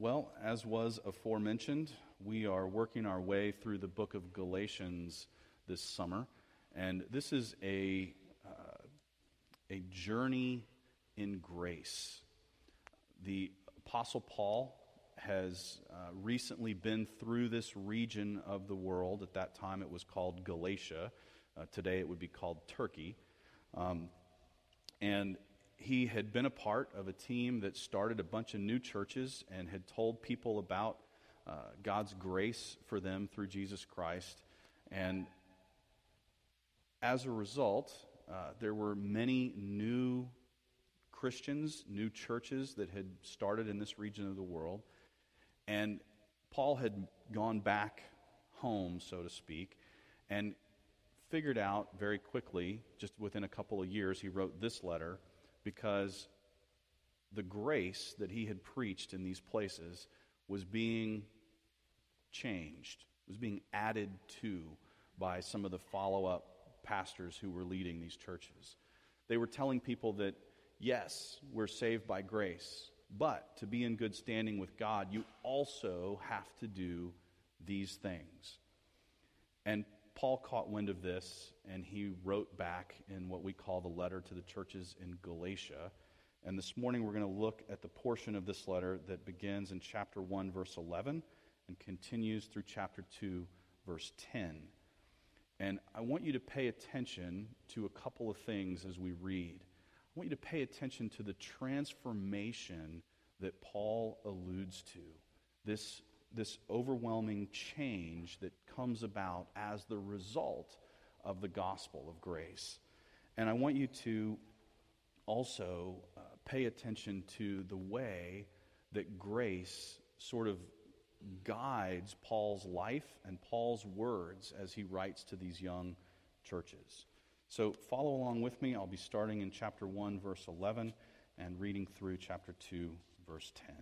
Well, as was aforementioned, we are working our way through the book of Galatians this summer, and this is a, uh, a journey in grace. The Apostle Paul has uh, recently been through this region of the world. At that time, it was called Galatia. Uh, today, it would be called Turkey. Um, and he had been a part of a team that started a bunch of new churches and had told people about uh, God's grace for them through Jesus Christ. And as a result, uh, there were many new Christians, new churches that had started in this region of the world. And Paul had gone back home, so to speak, and figured out very quickly, just within a couple of years, he wrote this letter because the grace that he had preached in these places was being changed, was being added to by some of the follow up pastors who were leading these churches. They were telling people that, yes, we're saved by grace, but to be in good standing with God, you also have to do these things. And Paul caught wind of this and he wrote back in what we call the letter to the churches in Galatia. And this morning we're going to look at the portion of this letter that begins in chapter 1, verse 11, and continues through chapter 2, verse 10. And I want you to pay attention to a couple of things as we read. I want you to pay attention to the transformation that Paul alludes to, this, this overwhelming change that comes about as the result of the gospel of grace. And I want you to also uh, pay attention to the way that grace sort of guides Paul's life and Paul's words as he writes to these young churches. So follow along with me. I'll be starting in chapter 1, verse 11, and reading through chapter 2, verse 10.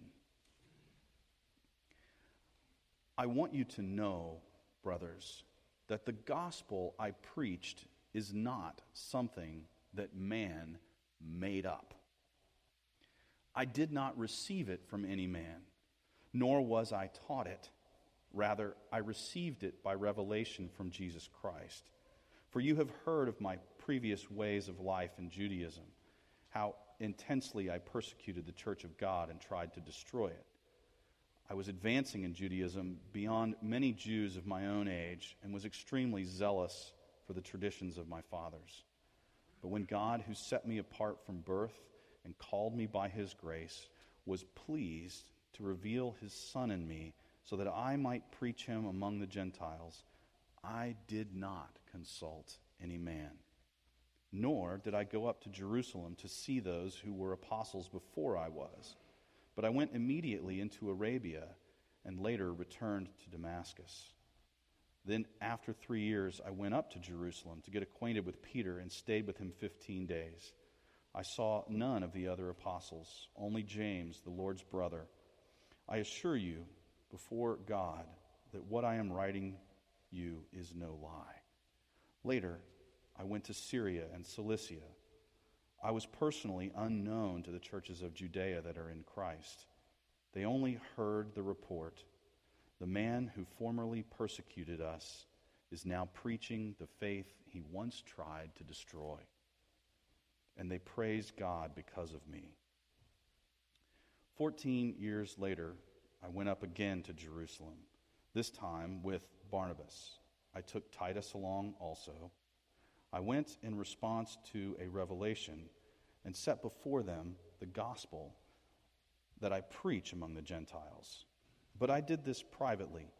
I want you to know, brothers, that the gospel I preached is not something that man made up. I did not receive it from any man, nor was I taught it. Rather, I received it by revelation from Jesus Christ. For you have heard of my previous ways of life in Judaism, how intensely I persecuted the church of God and tried to destroy it. I was advancing in Judaism beyond many Jews of my own age and was extremely zealous for the traditions of my fathers. But when God, who set me apart from birth and called me by his grace, was pleased to reveal his Son in me so that I might preach him among the Gentiles, I did not consult any man. Nor did I go up to Jerusalem to see those who were apostles before I was. But I went immediately into Arabia and later returned to Damascus. Then, after three years, I went up to Jerusalem to get acquainted with Peter and stayed with him 15 days. I saw none of the other apostles, only James, the Lord's brother. I assure you before God that what I am writing you is no lie. Later, I went to Syria and Cilicia. I was personally unknown to the churches of Judea that are in Christ. They only heard the report. The man who formerly persecuted us is now preaching the faith he once tried to destroy. And they praised God because of me. Fourteen years later, I went up again to Jerusalem, this time with Barnabas. I took Titus along also. I went in response to a revelation and set before them the gospel that I preach among the Gentiles. But I did this privately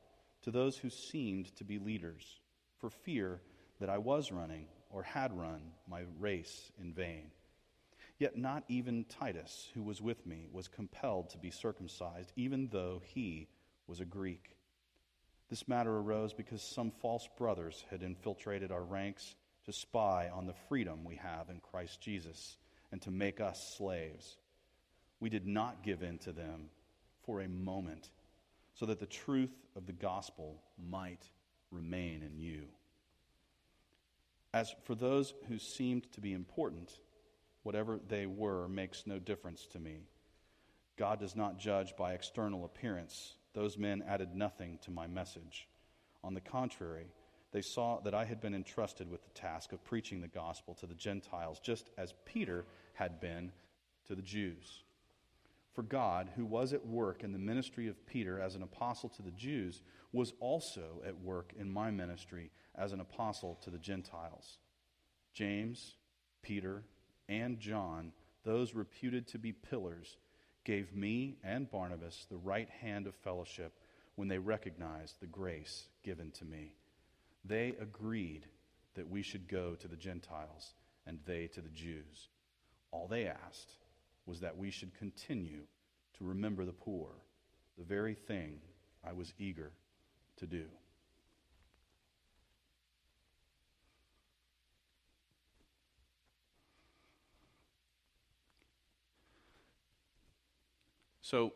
to those who seemed to be leaders, for fear that I was running or had run my race in vain. Yet not even Titus, who was with me, was compelled to be circumcised, even though he was a Greek. This matter arose because some false brothers had infiltrated our ranks to spy on the freedom we have in Christ Jesus and to make us slaves. We did not give in to them for a moment so that the truth of the gospel might remain in you. As for those who seemed to be important, whatever they were makes no difference to me. God does not judge by external appearance. Those men added nothing to my message. On the contrary, they saw that I had been entrusted with the task of preaching the gospel to the Gentiles, just as Peter had been to the Jews. For God, who was at work in the ministry of Peter as an apostle to the Jews, was also at work in my ministry as an apostle to the Gentiles. James, Peter, and John, those reputed to be pillars, gave me and Barnabas the right hand of fellowship when they recognized the grace given to me. They agreed that we should go to the Gentiles and they to the Jews. All they asked was that we should continue to remember the poor, the very thing I was eager to do. So,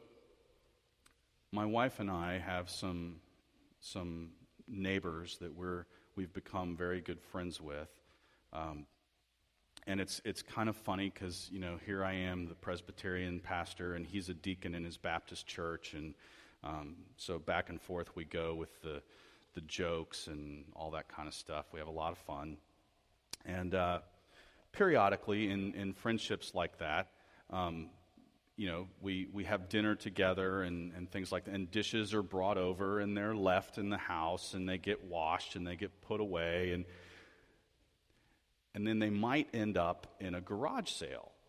my wife and I have some some neighbors that we're we've become very good friends with. Um, and it's it's kind of funny because you know here I am, the Presbyterian pastor, and he's a deacon in his Baptist church, and um, so back and forth we go with the the jokes and all that kind of stuff. We have a lot of fun, and uh, periodically in in friendships like that. Um, you know, we, we have dinner together and, and things like that, and dishes are brought over and they're left in the house and they get washed and they get put away. And, and then they might end up in a garage sale.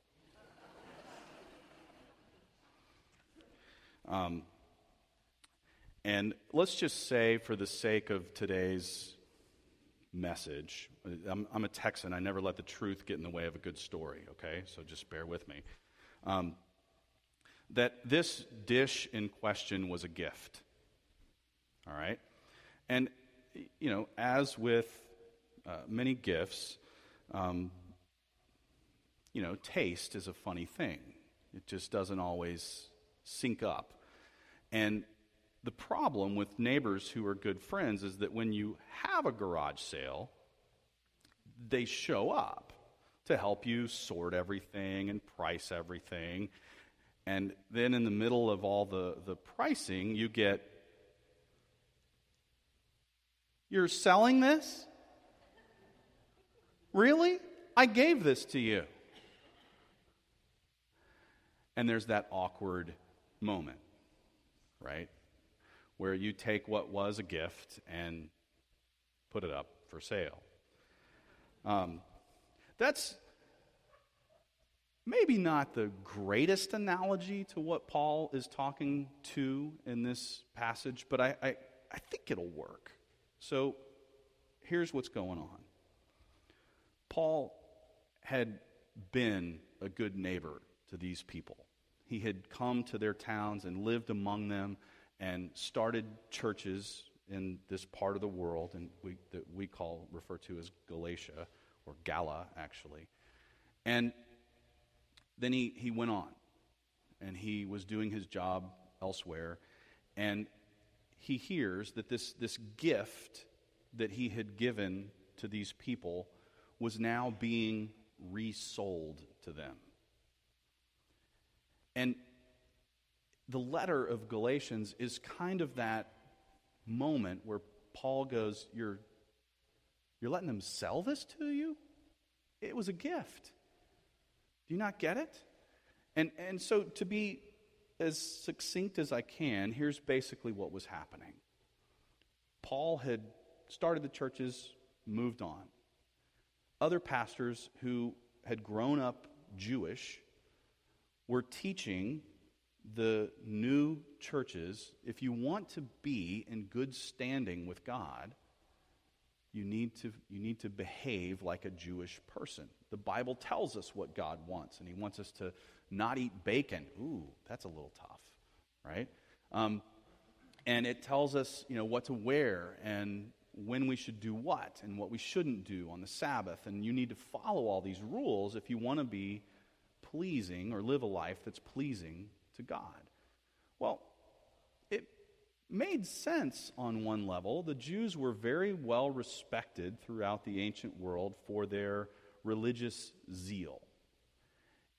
Um, and let's just say, for the sake of today's message, I'm, I'm, a Texan. I never let the truth get in the way of a good story, okay? So just bear with me. Um, that this dish in question was a gift. All right? And, you know, as with uh, many gifts, um, you know, taste is a funny thing. It just doesn't always sync up. And the problem with neighbors who are good friends is that when you have a garage sale, they show up to help you sort everything and price everything. And then in the middle of all the, the pricing, you get, You're selling this? Really? I gave this to you. And there's that awkward moment, right? Where you take what was a gift and put it up for sale. Um, that's maybe not the greatest analogy to what Paul is talking to in this passage, but I, I, I think it'll work. So here's what's going on Paul had been a good neighbor to these people. He had come to their towns and lived among them and started churches in this part of the world and we, that we call refer to as Galatia or Gala actually. And then he, he went on and he was doing his job elsewhere. And he hears that this, this gift that he had given to these people was now being resold to them. And the letter of Galatians is kind of that moment where Paul goes, You're, you're letting them sell this to you? It was a gift. You not get it? And, and so, to be as succinct as I can, here's basically what was happening. Paul had started the churches, moved on. Other pastors who had grown up Jewish were teaching the new churches if you want to be in good standing with God, you need to, you need to behave like a Jewish person. The Bible tells us what God wants, and He wants us to not eat bacon. Ooh, that's a little tough, right? Um, and it tells us, you know, what to wear and when we should do what and what we shouldn't do on the Sabbath. And you need to follow all these rules if you want to be pleasing or live a life that's pleasing to God. Well, it made sense on one level. The Jews were very well respected throughout the ancient world for their religious zeal.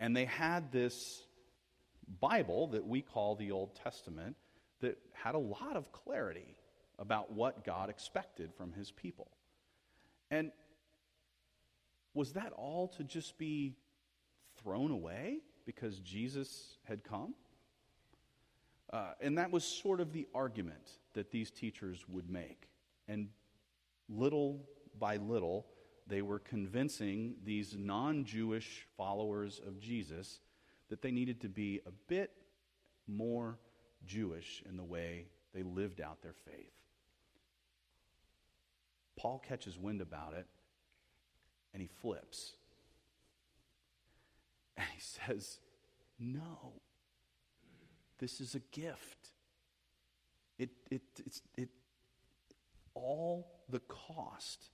And they had this Bible that we call the Old Testament that had a lot of clarity about what God expected from his people. And was that all to just be thrown away because Jesus had come? Uh, and that was sort of the argument that these teachers would make. And little by little, they were convincing these non Jewish followers of Jesus that they needed to be a bit more Jewish in the way they lived out their faith. Paul catches wind about it and he flips. And he says, No, this is a gift. It, it, it's, it, all the cost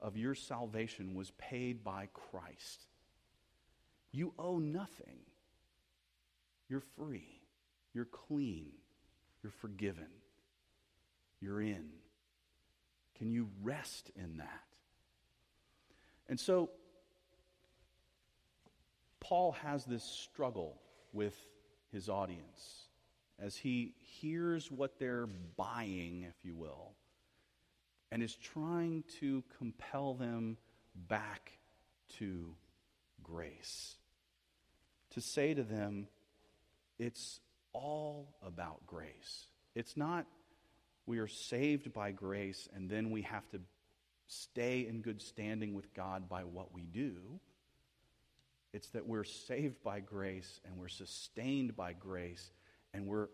of your salvation was paid by Christ. You owe nothing. You're free. You're clean. You're forgiven. You're in. Can you rest in that? And so, Paul has this struggle with his audience as he hears what they're buying, if you will, and is trying to compel them back to grace. To say to them, it's all about grace. It's not we are saved by grace and then we have to stay in good standing with God by what we do. It's that we're saved by grace and we're sustained by grace and we're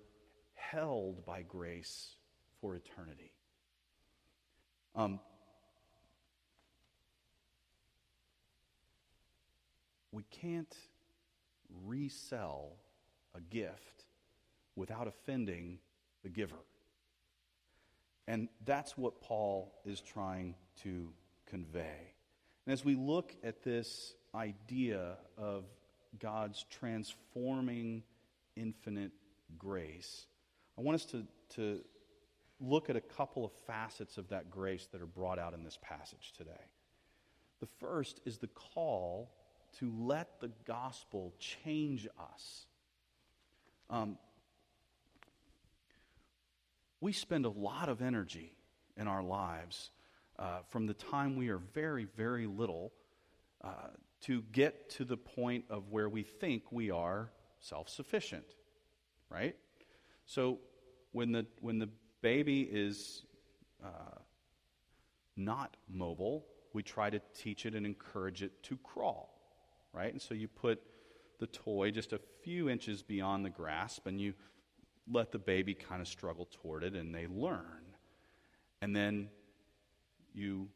held by grace for eternity. Um, we can't resell a gift without offending the giver. And that's what Paul is trying to convey. And as we look at this idea of God's transforming infinite grace, I want us to, to look at a couple of facets of that grace that are brought out in this passage today. The first is the call to let the gospel change us. Um, we spend a lot of energy in our lives uh, from the time we are very, very little uh, to get to the point of where we think we are self sufficient, right? So when the, when the baby is uh, not mobile, we try to teach it and encourage it to crawl, right? And so you put the toy just a few inches beyond the grasp and you let the baby kind of struggle toward it and they learn. And then you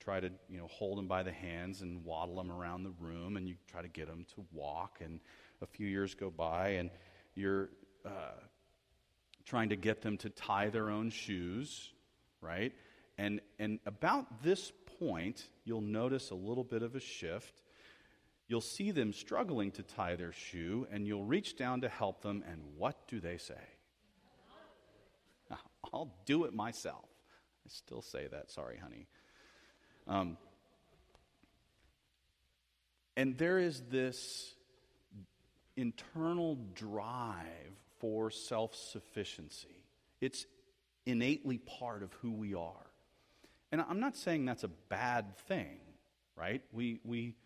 try to you know hold them by the hands and waddle them around the room and you try to get them to walk and a few years go by and you're uh, trying to get them to tie their own shoes, right? And, and about this point, you'll notice a little bit of a shift. You'll see them struggling to tie their shoe, and you'll reach down to help them, and what do they say? I'll do it myself. I still say that. Sorry, honey. Um, and there is this internal drive for self sufficiency. It's innately part of who we are. And I'm not saying that's a bad thing, right? We, we,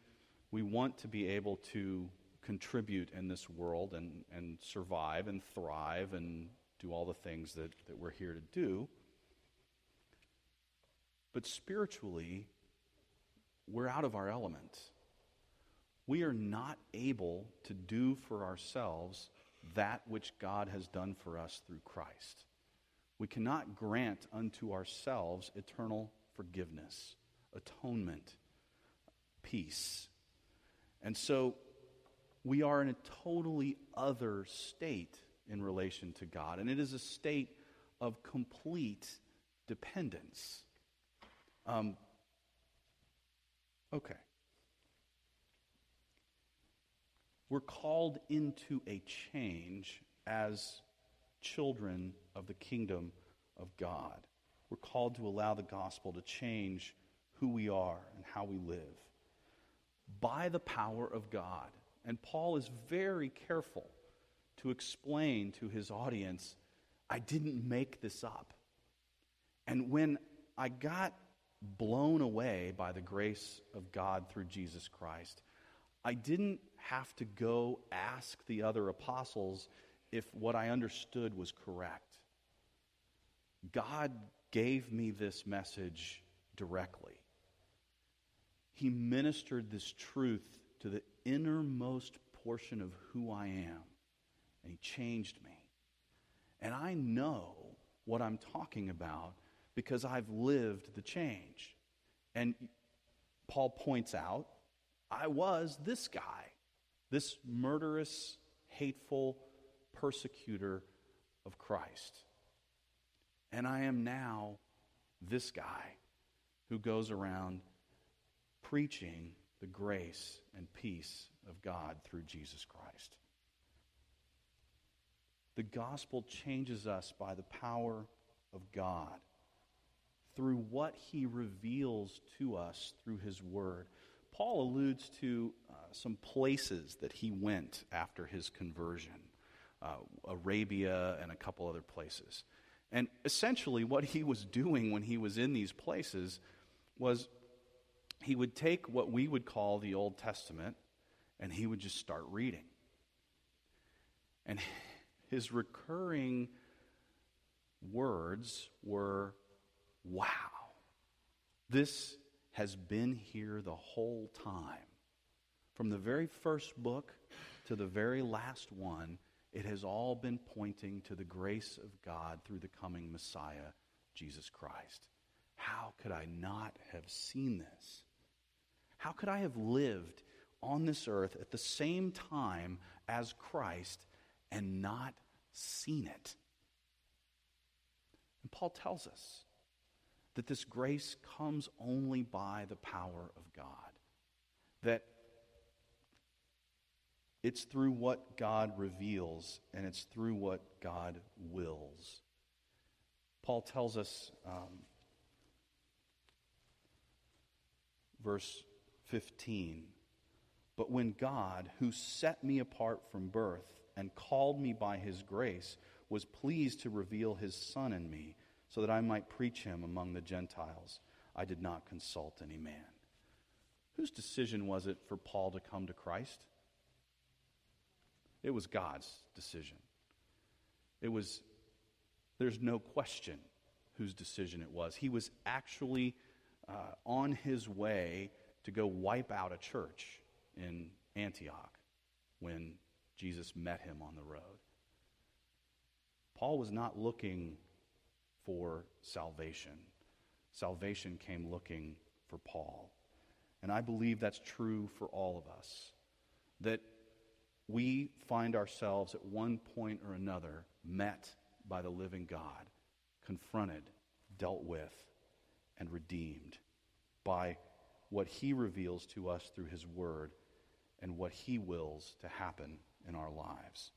we want to be able to contribute in this world and, and survive and thrive and do all the things that, that we're here to do. But spiritually, we're out of our element. We are not able to do for ourselves that which God has done for us through Christ. We cannot grant unto ourselves eternal forgiveness, atonement, peace. And so we are in a totally other state in relation to God, and it is a state of complete dependence. Um, okay. We're called into a change as children of the kingdom of God. We're called to allow the gospel to change who we are and how we live by the power of God. And Paul is very careful to explain to his audience, I didn't make this up. And when I got blown away by the grace of God through Jesus Christ, I didn't have to go ask the other apostles if what I understood was correct. God gave me this message directly. He ministered this truth to the innermost portion of who I am, and He changed me. And I know what I'm talking about because I've lived the change. And Paul points out, I was this guy, this murderous, hateful persecutor of Christ. And I am now this guy who goes around preaching the grace and peace of God through Jesus Christ. The gospel changes us by the power of God through what he reveals to us through his word. Paul alludes to uh, some places that he went after his conversion uh, Arabia and a couple other places. And essentially, what he was doing when he was in these places was he would take what we would call the Old Testament and he would just start reading. And his recurring words were wow, this has been here the whole time. From the very first book to the very last one, it has all been pointing to the grace of God through the coming Messiah, Jesus Christ. How could I not have seen this? How could I have lived on this earth at the same time as Christ and not seen it? And Paul tells us that this grace comes only by the power of God. That it's through what God reveals and it's through what God wills. Paul tells us, um, verse 15, but when God, who set me apart from birth and called me by his grace, was pleased to reveal his Son in me so that I might preach him among the Gentiles. I did not consult any man. Whose decision was it for Paul to come to Christ? It was God's decision. It was, there's no question whose decision it was. He was actually uh, on his way to go wipe out a church in Antioch when Jesus met him on the road. Paul was not looking for salvation. Salvation came looking for Paul. And I believe that's true for all of us. That we find ourselves at one point or another met by the living God, confronted, dealt with, and redeemed by what He reveals to us through His Word and what He wills to happen in our lives.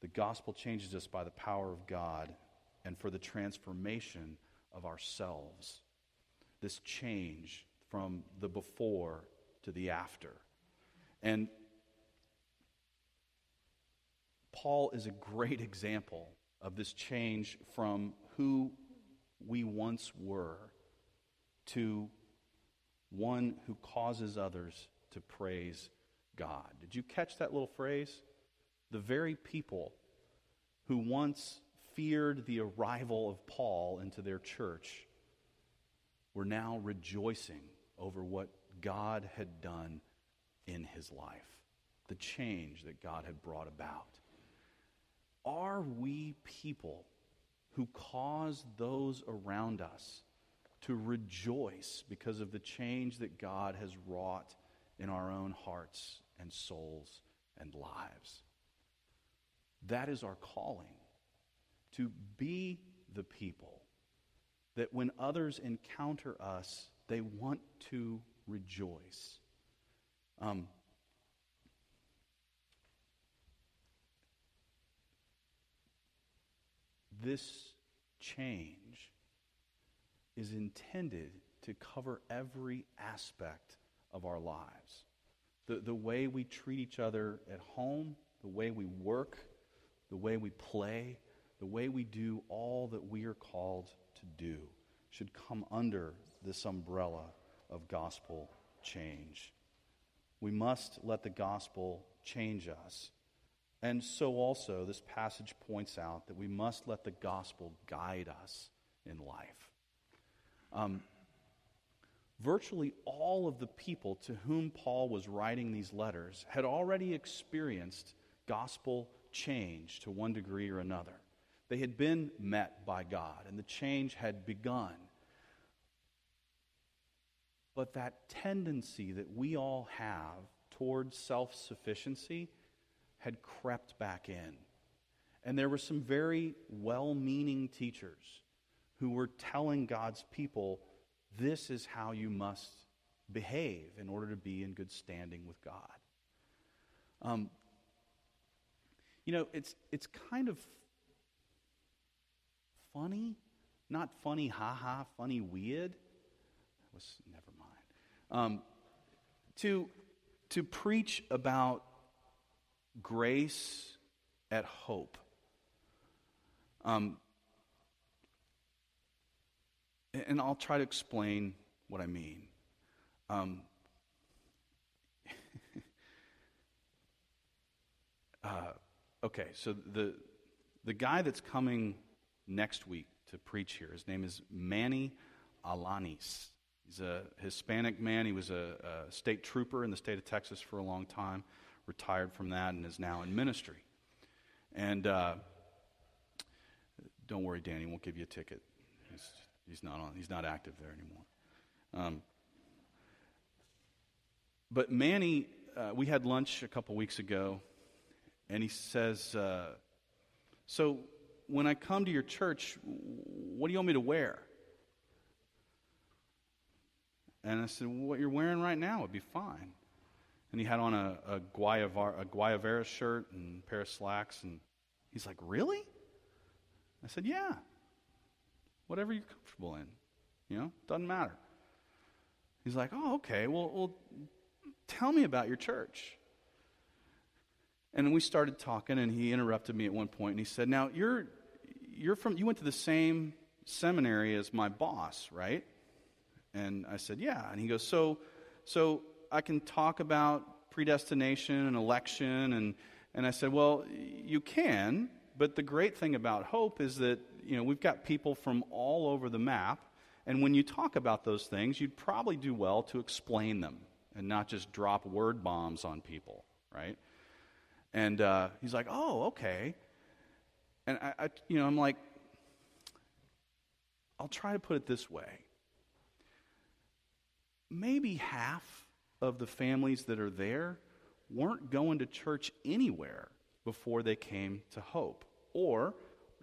The gospel changes us by the power of God and for the transformation of ourselves. This change from the before to the after. And Paul is a great example of this change from who we once were to one who causes others to praise God. Did you catch that little phrase? The very people who once feared the arrival of Paul into their church were now rejoicing over what God had done in his life, the change that God had brought about. Are we people who cause those around us to rejoice because of the change that God has wrought in our own hearts and souls and lives? That is our calling to be the people that when others encounter us, they want to rejoice. Um, this change is intended to cover every aspect of our lives. The, the way we treat each other at home, the way we work, the way we play, the way we do all that we are called to do should come under this umbrella of gospel change. We must let the gospel change us. And so, also, this passage points out that we must let the gospel guide us in life. Um, virtually all of the people to whom Paul was writing these letters had already experienced gospel change to one degree or another. They had been met by God, and the change had begun. But that tendency that we all have towards self sufficiency had crept back in. And there were some very well meaning teachers who were telling God's people, this is how you must behave in order to be in good standing with God. Um, you know, it's, it's kind of funny, not funny, ha ha, funny, weird. That was, never mind. Um, to, to preach about grace at hope. Um, and I'll try to explain what I mean. Um, uh, okay, so the, the guy that's coming next week to preach here, his name is Manny Alanis. He's a Hispanic man. He was a, a state trooper in the state of Texas for a long time, retired from that, and is now in ministry. And uh, don't worry, Danny, won't give you a ticket. He's He's not on. He's not active there anymore. Um, but Manny, uh, we had lunch a couple weeks ago, and he says, uh, "So when I come to your church, what do you want me to wear?" And I said, "What you're wearing right now would be fine." And he had on a, a, a Guayabera shirt and a pair of slacks, and he's like, "Really?" I said, "Yeah." whatever you're comfortable in. You know, doesn't matter. He's like, oh, okay, well, well, tell me about your church. And we started talking, and he interrupted me at one point, and he said, now, you're, you're from, you went to the same seminary as my boss, right? And I said, yeah. And he goes, so, so I can talk about predestination and election, and, and I said, well, you can, but the great thing about hope is that you know, we've got people from all over the map, and when you talk about those things, you'd probably do well to explain them and not just drop word bombs on people, right? And uh, he's like, "Oh, okay." And I, I, you know, I'm like, I'll try to put it this way. Maybe half of the families that are there weren't going to church anywhere before they came to Hope, or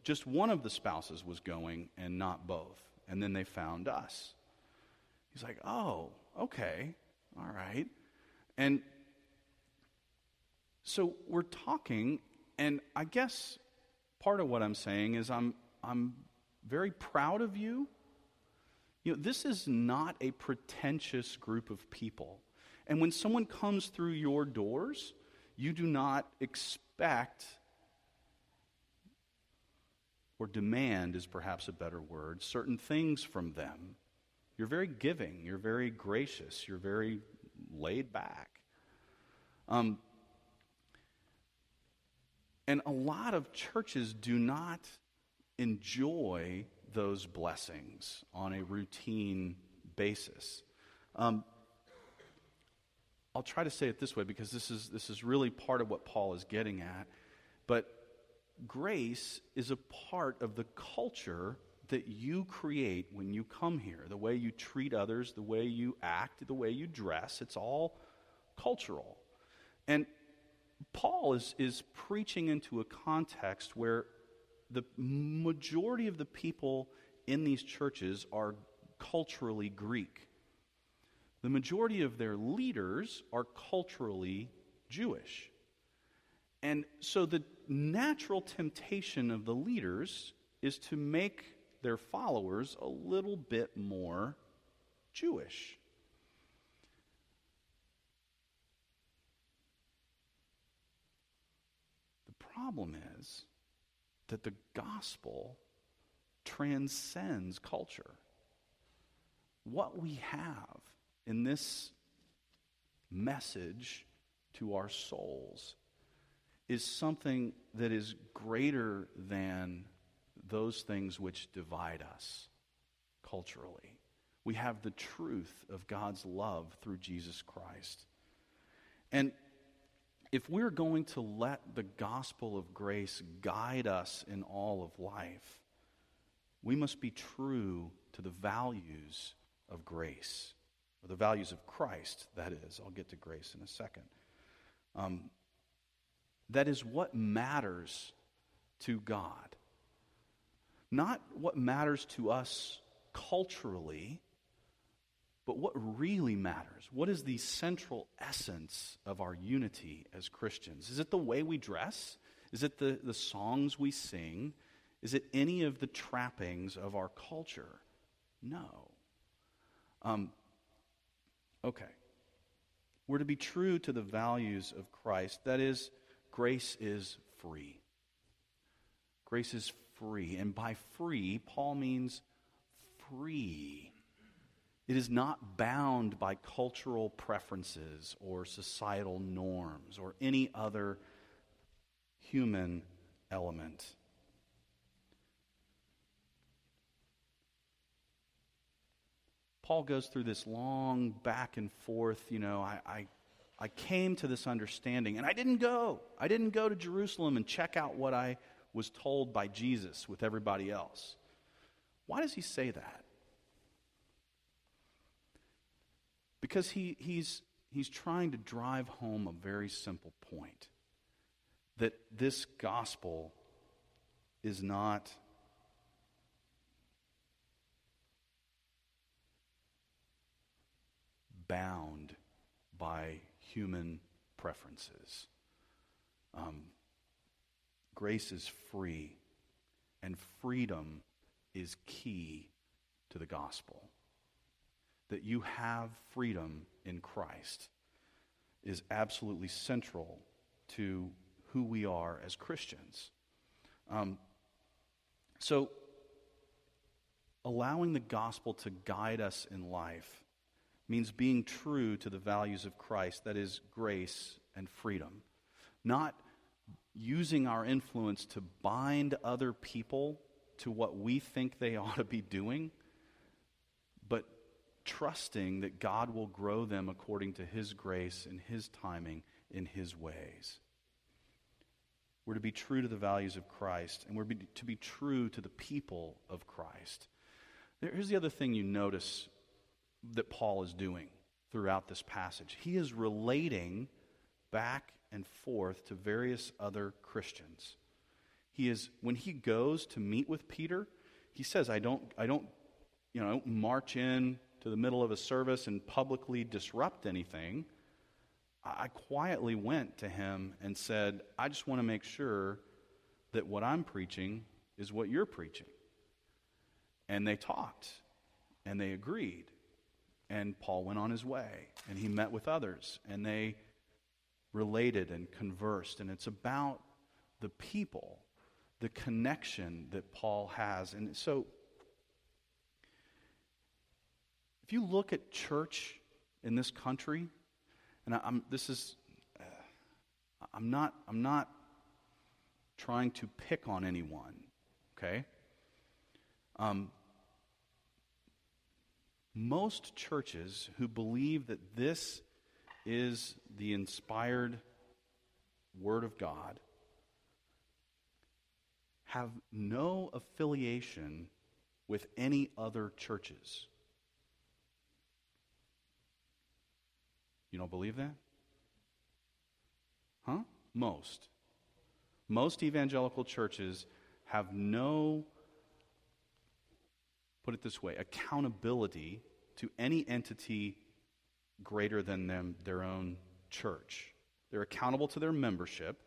just one of the spouses was going and not both. And then they found us. He's like, oh, okay, all right. And so we're talking, and I guess part of what I'm saying is I'm, I'm very proud of you. You know, this is not a pretentious group of people. And when someone comes through your doors, you do not expect or demand is perhaps a better word, certain things from them. You're very giving, you're very gracious, you're very laid back. Um, and a lot of churches do not enjoy those blessings on a routine basis. Um, I'll try to say it this way because this is, this is really part of what Paul is getting at. But grace is a part of the culture that you create when you come here. The way you treat others, the way you act, the way you dress, it's all cultural. And Paul is, is preaching into a context where the majority of the people in these churches are culturally Greek. The majority of their leaders are culturally Jewish. And so the natural temptation of the leaders is to make their followers a little bit more Jewish. The problem is that the gospel transcends culture. What we have in this message to our souls is something that is greater than those things which divide us culturally. We have the truth of God's love through Jesus Christ. And if we're going to let the gospel of grace guide us in all of life, we must be true to the values of grace, or the values of Christ, that is. I'll get to grace in a second. Um, that is what matters to God. Not what matters to us culturally, but what really matters. What is the central essence of our unity as Christians? Is it the way we dress? Is it the, the songs we sing? Is it any of the trappings of our culture? No. Um, okay. We're to be true to the values of Christ. That is, grace is free. Grace is free. And by free, Paul means free. It is not bound by cultural preferences or societal norms or any other human element. Paul goes through this long back and forth, you know, I, I, I came to this understanding and I didn't go. I didn't go to Jerusalem and check out what I was told by Jesus with everybody else. Why does he say that? Because he, he's, he's trying to drive home a very simple point that this gospel is not bound by human preferences. Um, grace is free, and freedom is key to the gospel. That you have freedom in Christ is absolutely central to who we are as Christians. Um, so, allowing the gospel to guide us in life means being true to the values of Christ, that is, grace and freedom. Not using our influence to bind other people to what we think they ought to be doing, trusting that God will grow them according to His grace and His timing in His ways. We're to be true to the values of Christ, and we're to be true to the people of Christ. Here's the other thing you notice that Paul is doing throughout this passage. He is relating back and forth to various other Christians. He is when he goes to meet with Peter, he says, I don't I don't you know I don't march in to the middle of a service and publicly disrupt anything. I quietly went to him and said, I just want to make sure that what I'm preaching is what you're preaching. And they talked and they agreed. And Paul went on his way and he met with others and they related and conversed. And it's about the people, the connection that Paul has. And so, if you look at church in this country, and I, am this is, uh, I'm not, I'm not trying to pick on anyone, okay? Um, most churches who believe that this is the inspired Word of God have no affiliation with any other churches. You don't believe that? Huh? Most. Most evangelical churches have no put it this way, accountability to any entity greater than them, their own church. They're accountable to their membership,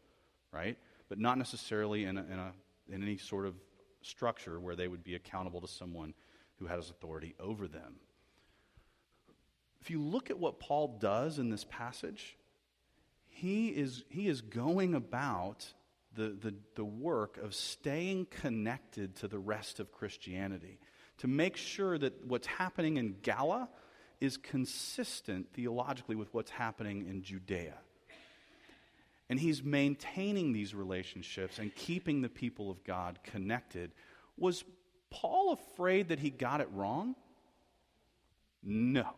right? But not necessarily in, a, in, a, in any sort of structure where they would be accountable to someone who has authority over them. If you look at what Paul does in this passage, he is, he is going about the, the, the work of staying connected to the rest of Christianity, to make sure that what's happening in Gala is consistent theologically with what's happening in Judea. And he's maintaining these relationships and keeping the people of God connected. Was Paul afraid that he got it wrong? No.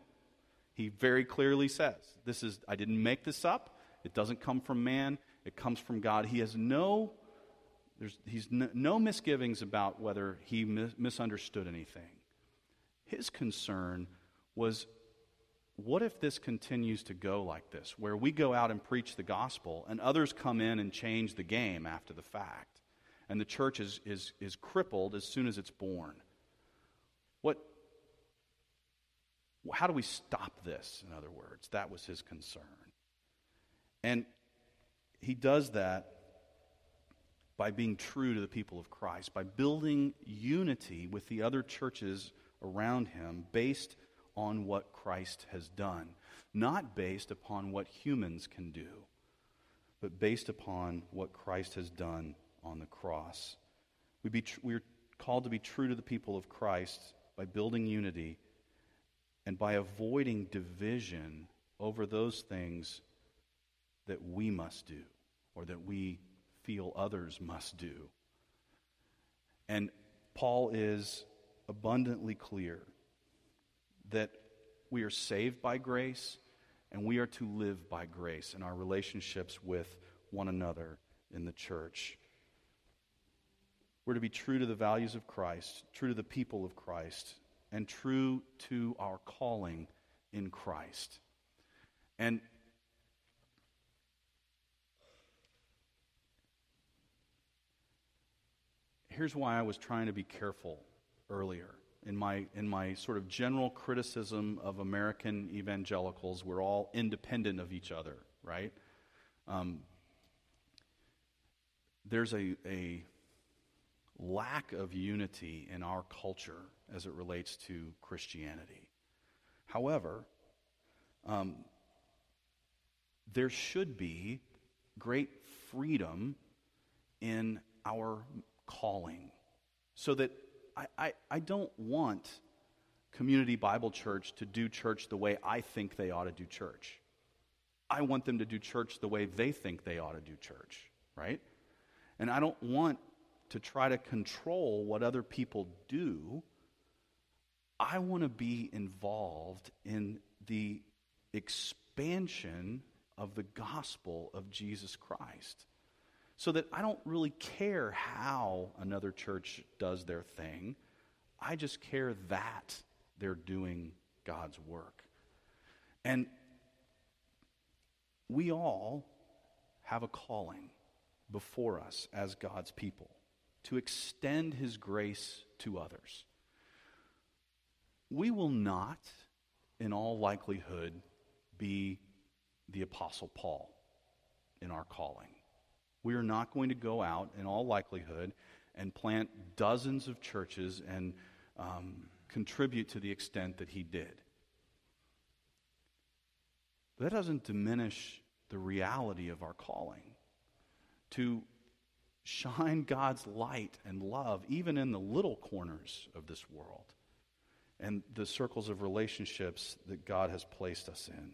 He very clearly says, This is, I didn't make this up. It doesn't come from man, it comes from God. He has no, there's, he's no, no misgivings about whether he mis- misunderstood anything. His concern was what if this continues to go like this, where we go out and preach the gospel and others come in and change the game after the fact, and the church is, is, is crippled as soon as it's born? What, how do we stop this, in other words? That was his concern. And he does that by being true to the people of Christ, by building unity with the other churches around him based on what Christ has done, not based upon what humans can do, but based upon what Christ has done on the cross. We tr- we're called to be true to the people of Christ by building unity and by avoiding division over those things that we must do or that we feel others must do. And Paul is abundantly clear that we are saved by grace and we are to live by grace in our relationships with one another in the church. We're to be true to the values of Christ, true to the people of Christ, and true to our calling in Christ. And here's why I was trying to be careful earlier in my, in my sort of general criticism of American evangelicals. We're all independent of each other, right? Um, there's a, a lack of unity in our culture as it relates to Christianity. However, um, there should be great freedom in our calling so that I, I, I don't want Community Bible Church to do church the way I think they ought to do church. I want them to do church the way they think they ought to do church, right? And I don't want to try to control what other people do. I want to be involved in the expansion of the gospel of Jesus Christ so that I don't really care how another church does their thing. I just care that they're doing God's work. And we all have a calling before us as God's people to extend His grace to others. We will not, in all likelihood, be the Apostle Paul in our calling. We are not going to go out, in all likelihood, and plant dozens of churches and um, contribute to the extent that he did. That doesn't diminish the reality of our calling to shine God's light and love even in the little corners of this world and the circles of relationships that God has placed us in.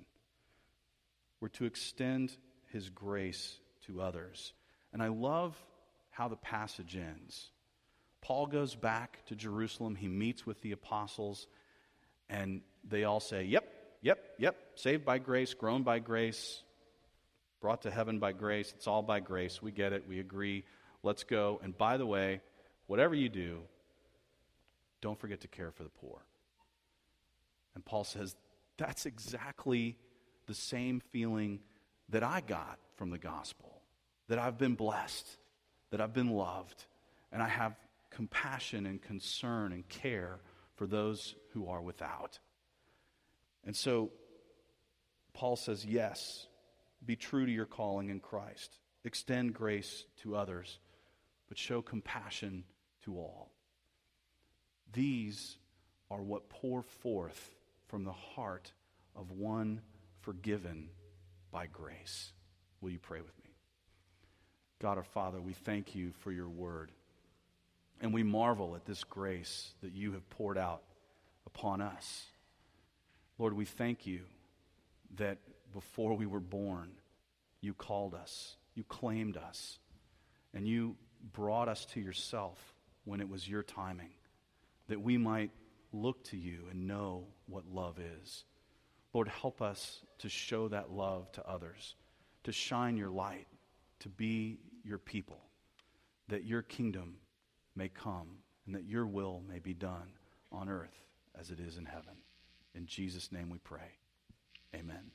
We're to extend His grace to others. And I love how the passage ends. Paul goes back to Jerusalem. He meets with the apostles, and they all say, Yep, yep, yep, saved by grace, grown by grace, brought to heaven by grace. It's all by grace. We get it. We agree. Let's go. And by the way, whatever you do, don't forget to care for the poor. And Paul says, That's exactly the same feeling that I got from the gospel that I've been blessed, that I've been loved, and I have compassion and concern and care for those who are without. And so Paul says, yes, be true to your calling in Christ, extend grace to others, but show compassion to all. These are what pour forth from the heart of one forgiven by grace. Will you pray with me? God our Father, we thank you for your word. And we marvel at this grace that you have poured out upon us. Lord, we thank you that before we were born, you called us, you claimed us, and you brought us to yourself when it was your timing, that we might look to you and know what love is. Lord, help us to show that love to others, to shine your light, to be your people, that your kingdom may come and that your will may be done on earth as it is in heaven. In Jesus' name we pray. Amen.